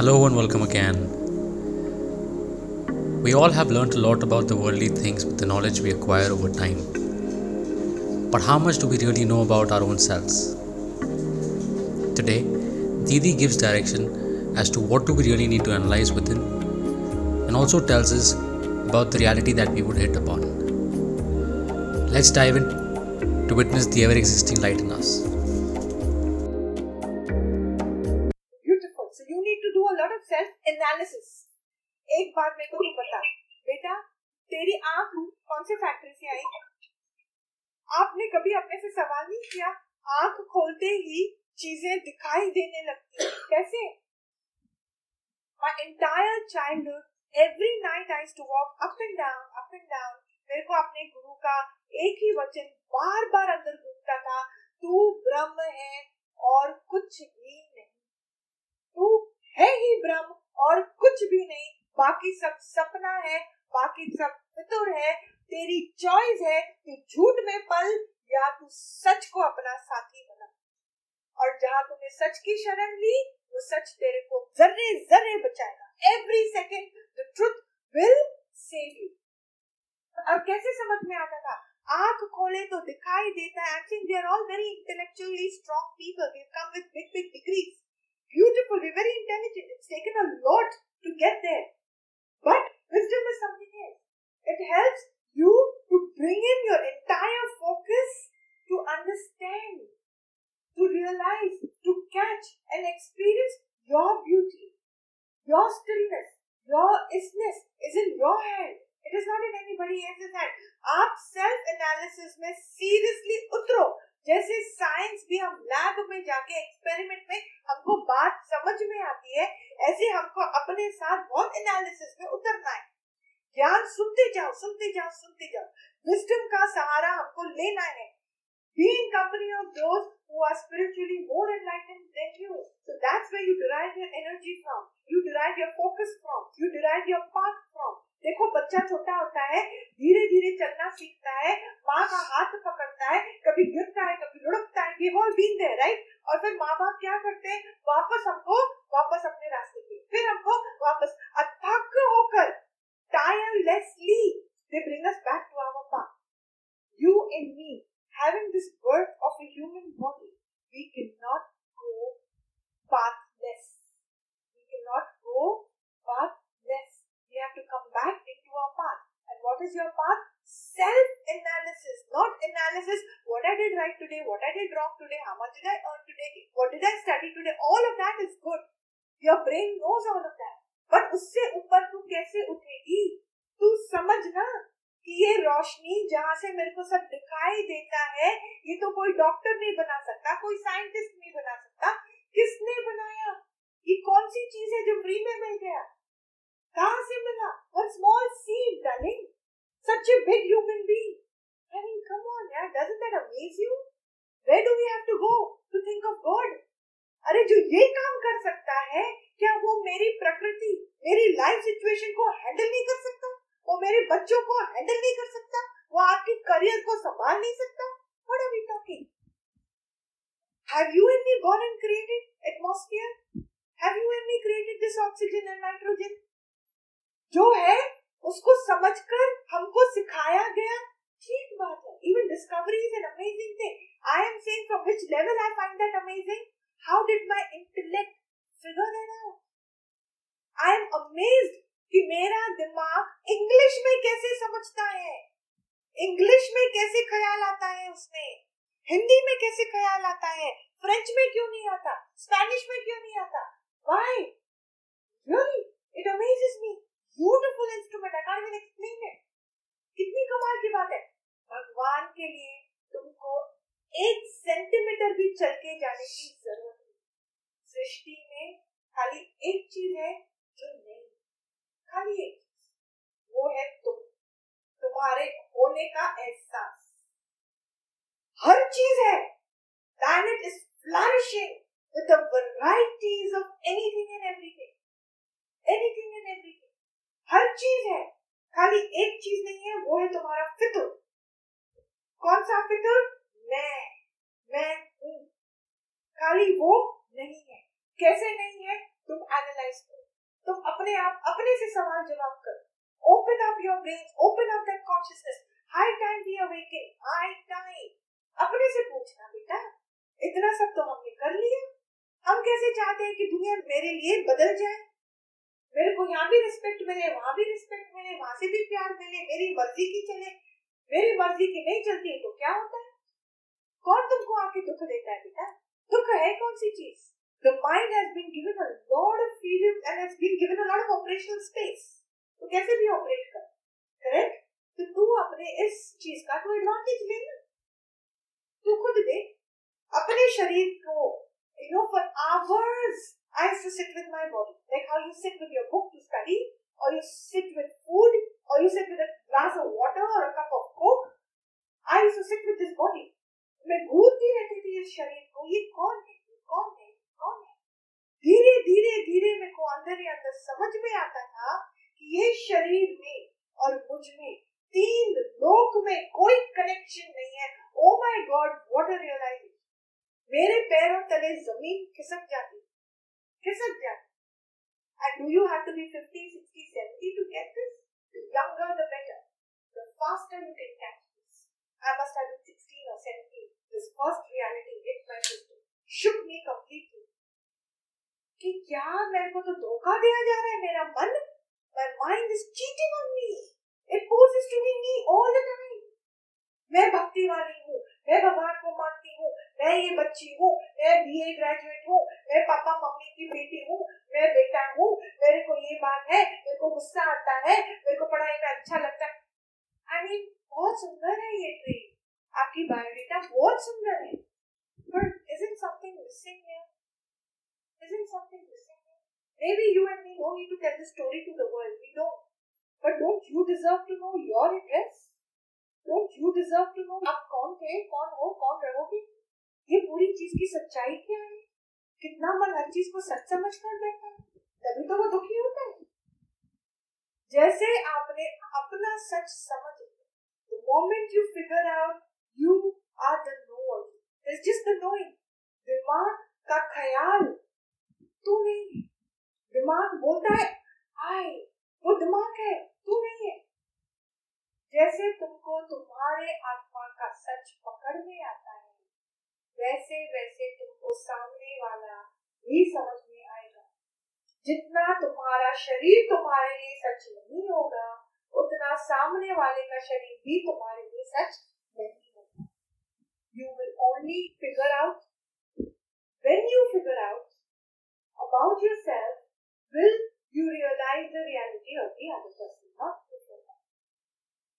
Hello and welcome again. We all have learned a lot about the worldly things with the knowledge we acquire over time. But how much do we really know about our own selves? Today, Didi gives direction as to what do we really need to analyze within and also tells us about the reality that we would hit upon. Let's dive in to witness the ever existing light in us. Analysis एक बात मेरे को नहीं पता। बेटा, तेरी आँख कौन से फैक्ट्री से आई? आपने कभी अपने से सवाल नहीं किया? आँख खोलते ही चीज़ें दिखाई देने लगती कैसे? My entire childhood every night I to walk up and down up and down मेरे को अपने गुरु का एक ही वचन बार बार अंदर घूमता था, तू ब्रह्म है और कुछ भी नहीं। तू है ही ब्रह्म और कुछ भी नहीं। बाकी सब सपना है, बाकी सब फितुर है। तेरी चॉइस है, तू झूठ में पल या तू सच को अपना साथी बना। और जहाँ तूने सच की शरण ली, वो सच तेरे को जर्रे जर्रे बचाएगा। Every second the truth will save you और कैसे समझ में आता था? आँख खोले तो दिखाई देता है। Think they are all very intellectually strong people they come with big big degrees beautiful, we're very intelligent. It's taken a lot to get there. Analysis में उतरना है ज्ञान सुनते जाओ सुनते जाओ सुनते जाओ विस्डम का सहारा हमको लेना है Be in company of those who are spiritually more enlightened than you. So that's where you derive your energy from. You derive your focus from. You derive your path from. देखो बच्चा छोटा होता है धीरे धीरे चलना सीखता है माँ का हाथ पकड़ता है कभी गिरता है कभी लुढ़कता है ये ऑल बीन देयर राइट और फिर माँ बाप क्या करते हैं वापस हमको वापस अपने रास्ते पे Then our wapas attacker tirelessly. They bring us back to our path. You and me, having this birth of a human body, we cannot go pathless. We cannot go pathless. We have to come back into our path. And what is your path? Self-analysis, not analysis. What I did right today, what I did wrong today, how much did I earn today, what did I study today. All of that is good your brain knows all of that but उससे ऊपर तू कैसे उठेगी? तू समझ ना कि ये रोशनी जहाँ से मेरे को सब दिखाई देता है, ये तो कोई डॉक्टर नहीं बना सकता, कोई साइंटिस्ट नहीं बना सकता। किसने बनाया? ये कौन सी चीज़ है जो फ्री में मिल गया? कहा से मिला? One small seed darling such a big human be I come on do we have to go to think of God अरे, जो ये काम कर सकता है, क्या वो मेरी प्रकृति, मेरी लाइफ सिचुएशन को हैंडल नहीं कर सकता? वो मेरे बच्चों को हैंडल नहीं कर सकता? वो आपके करियर को संभाल नहीं सकता? What are we talking? Have you and me gone and created atmosphere? Have you and me created this oxygen and nitrogen? जो है, उसको समझकर हमको सिखाया गया। ठीक बात है। Even discovery is an amazing thing I am saying from which level I find that amazing how did my intellect figure that out I am amazed कि मेरा दिमाग इंग्लिश में कैसे समझता है। इंग्लिश में कैसे ख्याल आता है उसमें हिंदी में कैसे ख्याल आता है? फ्रेंच में क्यों नहीं आता? स्पेनिश में क्यों नहीं आता? Why really it amazes me beautiful instrument I can't even explain it कितनी कमाल की बात है। भगवान के लिए तुमको एक सेंटीमीटर भी चल के जाने की ज़रूरत नहीं। सृष्टि में खाली एक चीज़ है जो नहीं, खाली एक चीज़। वो है तुम। तुम्हारे होने का एहसास। हर चीज़ है। Planet is flourishing with the varieties of anything and everything anything and everything हर चीज़ है। खाली एक चीज़ नहीं है, वो है तुम्हारा फितुर। कौन सा फितुर? मैं मैं हूँ। खाली वो नहीं है। कैसे नहीं है? तुम एनालाइज करो। तुम अपने आप, अपने से सवाल जवाब करो। Open up your brain open up that consciousness high time be awaken high time अपने से पूछना, बेटा, इतना सब तो हमने कर लिया। हम कैसे चाहते हैं कि दुनिया मेरे लिए बदल जाए? मेरे को यहाँ भी रिस्पेक्ट मिले, वहाँ भी रिस्पेक्ट मिले, वहाँ से भी प्यार मिले, मेरी मर्ज़ी की चले। मेरी मर्ज़ी की नहीं चलती तो क्या होता कौन तुमको आके दुख देता है बेटा दुख है कौन सी चीज़ The mind has been given a lot of freedom and has been given a lot of operational space. तो कैसे भी ऑपरेट कर करेक्ट तो तू अपने इस चीज़ का तो एडवांटेज ले ना तू खुद देख अपने शरीर को for hours I used to sit with my body like how you sit with your book to study or you sit with food or you sit with a glass of water or a cup of coke I used to sit with this body मैं घूरती रहती थी इस शरीर को ये कौन है ये कौन है कौन है धीरे धीरे धीरे मेरे को अंदर ही अंदर समझ में आता था कि ये शरीर में और मुझमें तीन लोक में कोई कनेक्शन नहीं है ओ my God what a realisation मेरे पैरों तले ज़मीन खिसक जाती खिसक जाती And do you have to be 50, 60, 70 to get this? The younger, the better. The faster you can catch this. I must have been 16 or 17. This first reality hit my system. Shook me completely. कि क्या मेरे को तो धोखा दिया जा रहा है मेरा मन my mind is cheating on me. It poses to me all the time. मैं भक्ति वाली हूँ मैं भगवान को मानती हूँ मैं ये बच्ची हूँ मैं बी ए ग्रेजुएट हूँ मैं पापा मम्मी की बेटी हूँ मैं बेटा हूँ मेरे को ये बात है मेरे को गुस्सा आता है मेरे को पढ़ाई में अच्छा लगता है आई मीन बहुत सुंदर है ये ट्री आपकी बायोडेटा बहुत सुंदर है but isn't something missing here isn't something missing here? Maybe you and me don't need to tell the story to the world. We don't. But don't you deserve to know your address? Don't you deserve to know आप कौन थे, कौन हो, कौन रहोगे ये पूरी चीज़ की सच्चाई क्या है कितना मन हर चीज़ को सच समझ कर बैठा है तभी तो वो दुखी होता है जैसे आपने अपना सच समझ the moment you figure out you are the knower it's just the knowing दिमाग का ख्याल तू नहीं दिमाग बोलता है आई वो दिमाग है तू नहीं है जैसे तुमको तुम्हारे आत्मा का सच पकड़ में आता है, वैसे वैसे तुमको सामने वाला भी समझ में आएगा। जितना तुम्हारा शरीर तुम्हारे लिए सच नहीं होगा उतना सामने वाले का शरीर भी तुम्हारे लिए सच नहीं होगा। You will only figure out when you figure out about yourself, will you realize the reality of the other person, not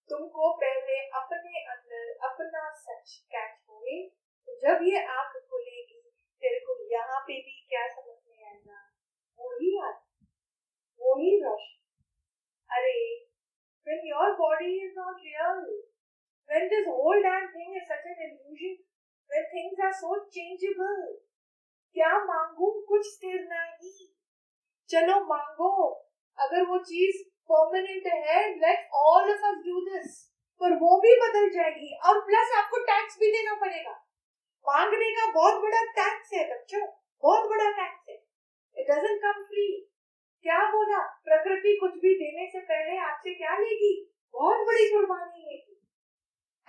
तुमको पहले अपने अंदर अपना सच कैच होए तो जब ये आँख खुलेगी, तेरे को यहाँ पे भी क्या समझ में आएगा वही आत्मा वही रोशन अरे when your body is not real when this whole damn thing is such an illusion when things are so changeable. क्या मांगू? कुछ स्थिर नहीं। चलो मांगो। अगर वो चीज़ परमानेंट है let all of us do this पर वो भी बदल जाएगी। और प्लस आपको टैक्स भी देना पड़ेगा। मांगने का बहुत बड़ा टैक्स है बच्चों। बहुत बड़ा टैक्स है। इट डजंट कम फ्री क्या बोला? प्रकृति कुछ भी देने से पहले आपसे क्या लेगी? बहुत बड़ी कुर्बानी लेगी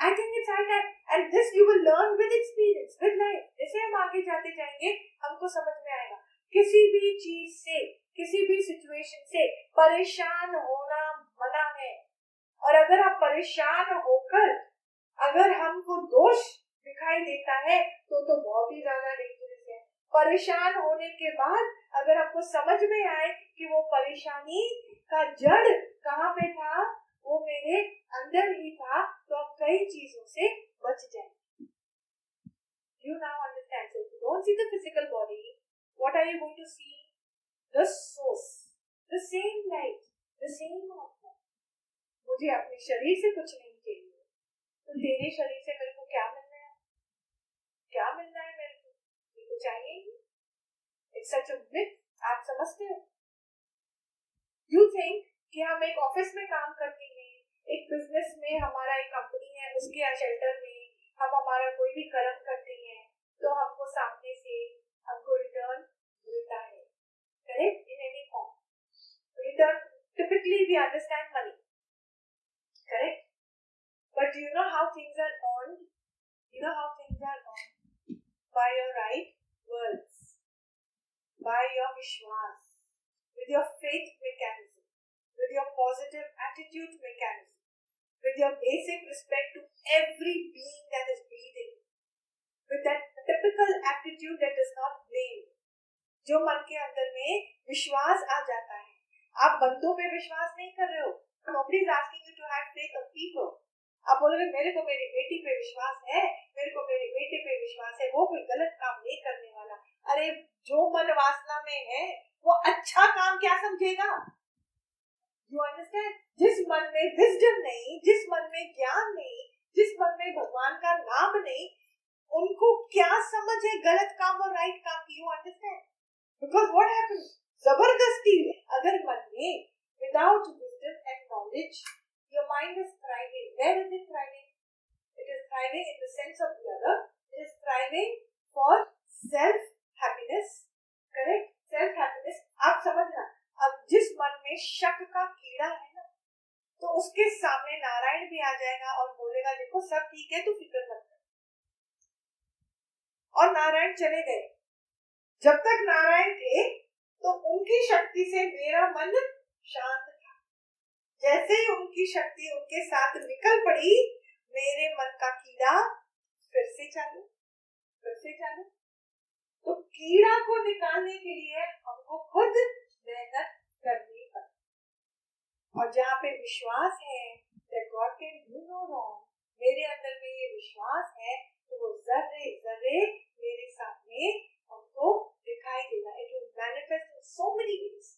I think it's high time and this you will learn with experience with life जैसे हम आगे जाते जाएँगे, हमको समझ में आएगा। किसी भी चीज़ से, किसी भी सिचुएशन से परेशान होना मना है। और अगर आप परेशान होकर, अगर हमको दोष दिखाई देता है तो तो बहुत ही ज़्यादा डेंजरस है। परेशान होने के बाद अगर आपको समझ में आए कि वो परेशानी का जड़ कहाँ पे था वो मेरे अंदर ही था तो आप कई चीज़ों से बच जाए। You now understand so don't see the physical body what are you going to see the source, the same light, the same आत्मा। मुझे अपने शरीर से कुछ नहीं चाहिए। तो तेरे शरीर से मेरे को क्या मिलना है? क्या मिलना है मेरे को? मेरे को चाहिए ही। इट्स सच अ मिथ आप समझते हो? यू थिंक कि हम एक ऑफ़िस में काम करते हैं, एक बिज़नेस में हमारा एक कंपनी है, उसके शेल्टर में हम हमारा कोई भी कर्म करते हैं तो हमको सामने से हमको रिटर्न मिलता है। Correct in any form return typically we understand money correct but you know how things are on you know how things are on by your right words by your विश्वास with your faith we can your positive attitude mechanism, with your basic respect to every being that is breathing, with that typical attitude that does not blame, जो मन के अंदर में विश्वास आ जाता है आप बंदों पे विश्वास नहीं कर रहे हो nobody is asking you to have faith of people आप बोलोगे मेरे को मेरी बेटी पे विश्वास है मेरे को मेरे बेटे पे विश्वास है वो कोई गलत काम नहीं करने वाला अरे जो मन वासना में है वो अच्छा काम क्या समझेगा यू अंडरस्टैंड जिस मन में विजडम नहीं, जिस मन में ज्ञान नहीं, जिस मन में भगवान का नाम नहीं, उनको क्या समझ है गलत काम और राइट काम की you understand because what happens ज़बरदस्ती अगर मन में without wisdom and knowledge Your mind is thriving. Where is it thriving? It is thriving in the sense of the other. It is thriving for self happiness. Correct? Self happiness. आप समझना अब जिस में शक का कीड़ा है ना तो उसके सामने नारायण भी आ जाएगा और बोलेगा, देखो, सब ठीक है, तू फ़िक्र मत कर। और नारायण चले गए। जब तक नारायण थे तो उनकी शक्ति से मेरा मन शांत था। जैसे ही उनकी शक्ति उनके साथ निकल पड़ी, मेरे मन का कीड़ा फिर से चालू, फिर से चालू। तो कीड़ा को निकालने के लिए हमको खुद मेहनत करनी और जहाँ पे विश्वास है God can do no wrong. मेरे अंदर में ये विश्वास है तो वो जर्रे जर्रे मेरे सामने हमको दिखाई देगा it will manifest in so many ways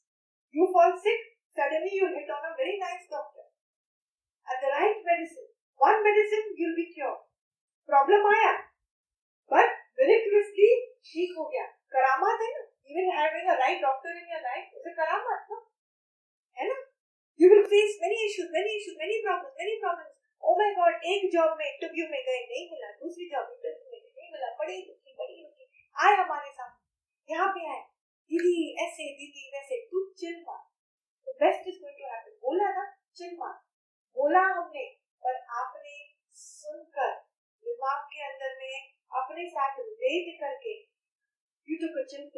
you fall sick suddenly you hit on a very nice doctor and the right medicine. One medicine you'll be cured. Problem आया but miraculously ठीक हो गया करामात है ना even having a right doctor in your life is a करामात ना है ना you will face many issues many issues, many problems many problems. Oh my god, एक जॉब में इंटरव्यू में गए, नहीं मिला, दूसरी जॉब इंटरव्यू में नहीं मिला, बड़ी दुखी बड़ी दुखी। आए हमारे सामने, यहाँ पे आए। दीदी, ऐसे, दीदी, वैसे, तू चिल मार best is going to happen बोला ना चिन्ह बोला हमने, पर आपने सुनकर, दिमाग के अंदर में अपने साथ रिलेट करके यू टू क्वेश्चन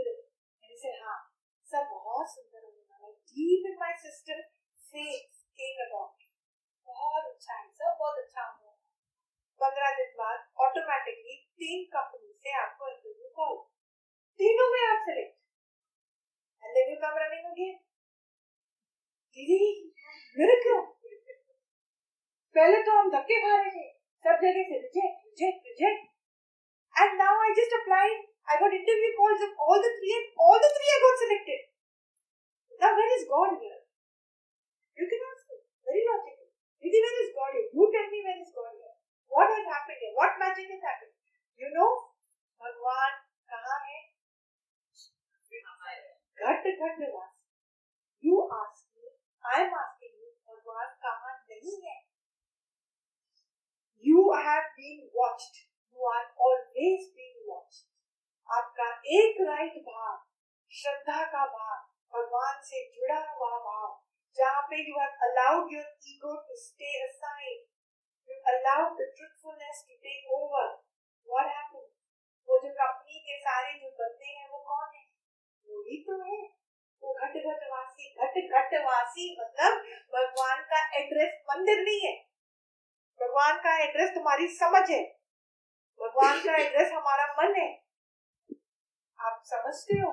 हाँ सब बहुत सुंदर होने वाला डीप इन माय सिस्टम बहुत अच्छा बहुत अच्छा पंद्रह दिन बाद ऑटोमेटिकली तीन कंपनी से आपको इंटरव्यू तीनों में आप select and then you come running again दीदी मेरे क्यों पहले तो हम धक्के खा रहे थे। सब जगह से reject reject reject. Now where is God here? You can ask me. Very logical. Didi, where is God here? You tell me where is God here. What has happened here? What magic has happened? You know, भगवान कहाँ है? घट घट वास. You ask me, I am asking you, भगवान कहाँ नहीं है You have been watched. You are always being watched. आपका एक राइट भाव श्रद्धा का भाव भगवान से जुड़ा हुआ भाव जहाँ पे you have allowed your ego to stay aside you allowed the truthfulness to take over what happens वो जो कंपनी के सारे जो बंदे हैं, वो कौन है? वही तो है। वो घट घटवासी घट घटवासी मतलब भगवान का एड्रेस मंदिर नहीं है। भगवान का एड्रेस तुम्हारी समझ है। भगवान का एड्रेस हमारा मन है। आप समझते हो?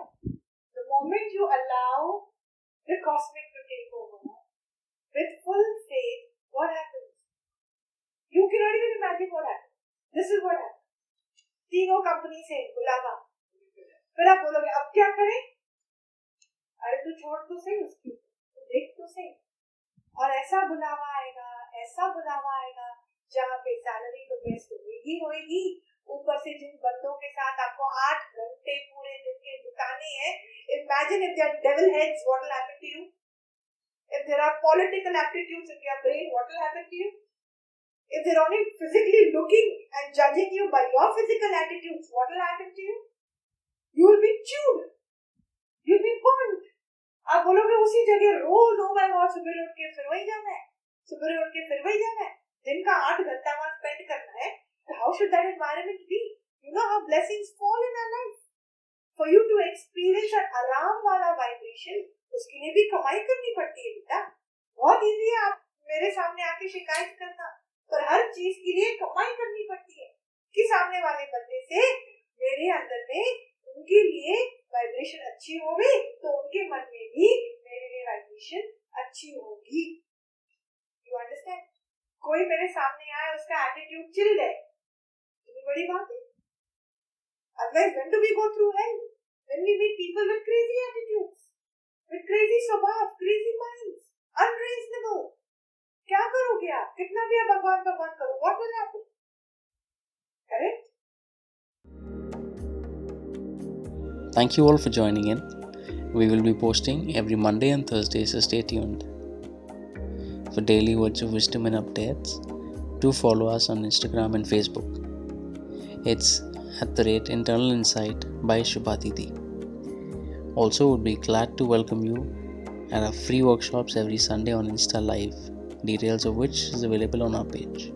The moment you allow the cosmic to take over with full faith what happens? You cannot even imagine what happens. This is what happens. तीनों कंपनी से बुलावा। फिर आप बोलोगे, अब क्या करें? अरे, तू छोड़ तो सही उसकी। तो देख तो सही। और ऐसा बुलावा आएगा, ऐसा बुलावा आएगा, जहाँ पे सैलरी तो बेस्ट होगी होगी ऊपर से जिन बंदों के साथ आपको आठ घंटे पूरे दिन के बिताने हैं imagine if there devil heads what will happen to you if there are political aptitudes in your brain what will happen to you if they're only physically looking and judging you by your physical attitudes what will happen to you you will be chewed you'll be burned आप बोलोगे वो उसी जगह रोज ओ my God सुबह उठ के फिर वही जाना है सुबह उठ के फिर वही जाना है दिन का आठ घंटा वहां स्पेंड करना है तो how should that environment be you know how blessings fall in our life for you to experience an आराम वाला वाइब्रेशन उसके लिए भी कमाई करनी पड़ती है बेटा। बहुत इजी है, आप मेरे सामने आके शिकायत करना, पर हर चीज़ के लिए कमाई करनी पड़ती है। कि सामने वाले बंदे से मेरे अंदर में उनके लिए वाइब्रेशन अच्छी होगी Thank you all for joining in. We will be posting every Monday and Thursday, so stay tuned. For daily words of wisdom and updates, do follow us on Instagram and Facebook. It's at the rate Internal Insight by Shubhatiti. Also, would be glad to welcome you at our free workshops every Sunday on Insta Live, details of which is available on our page.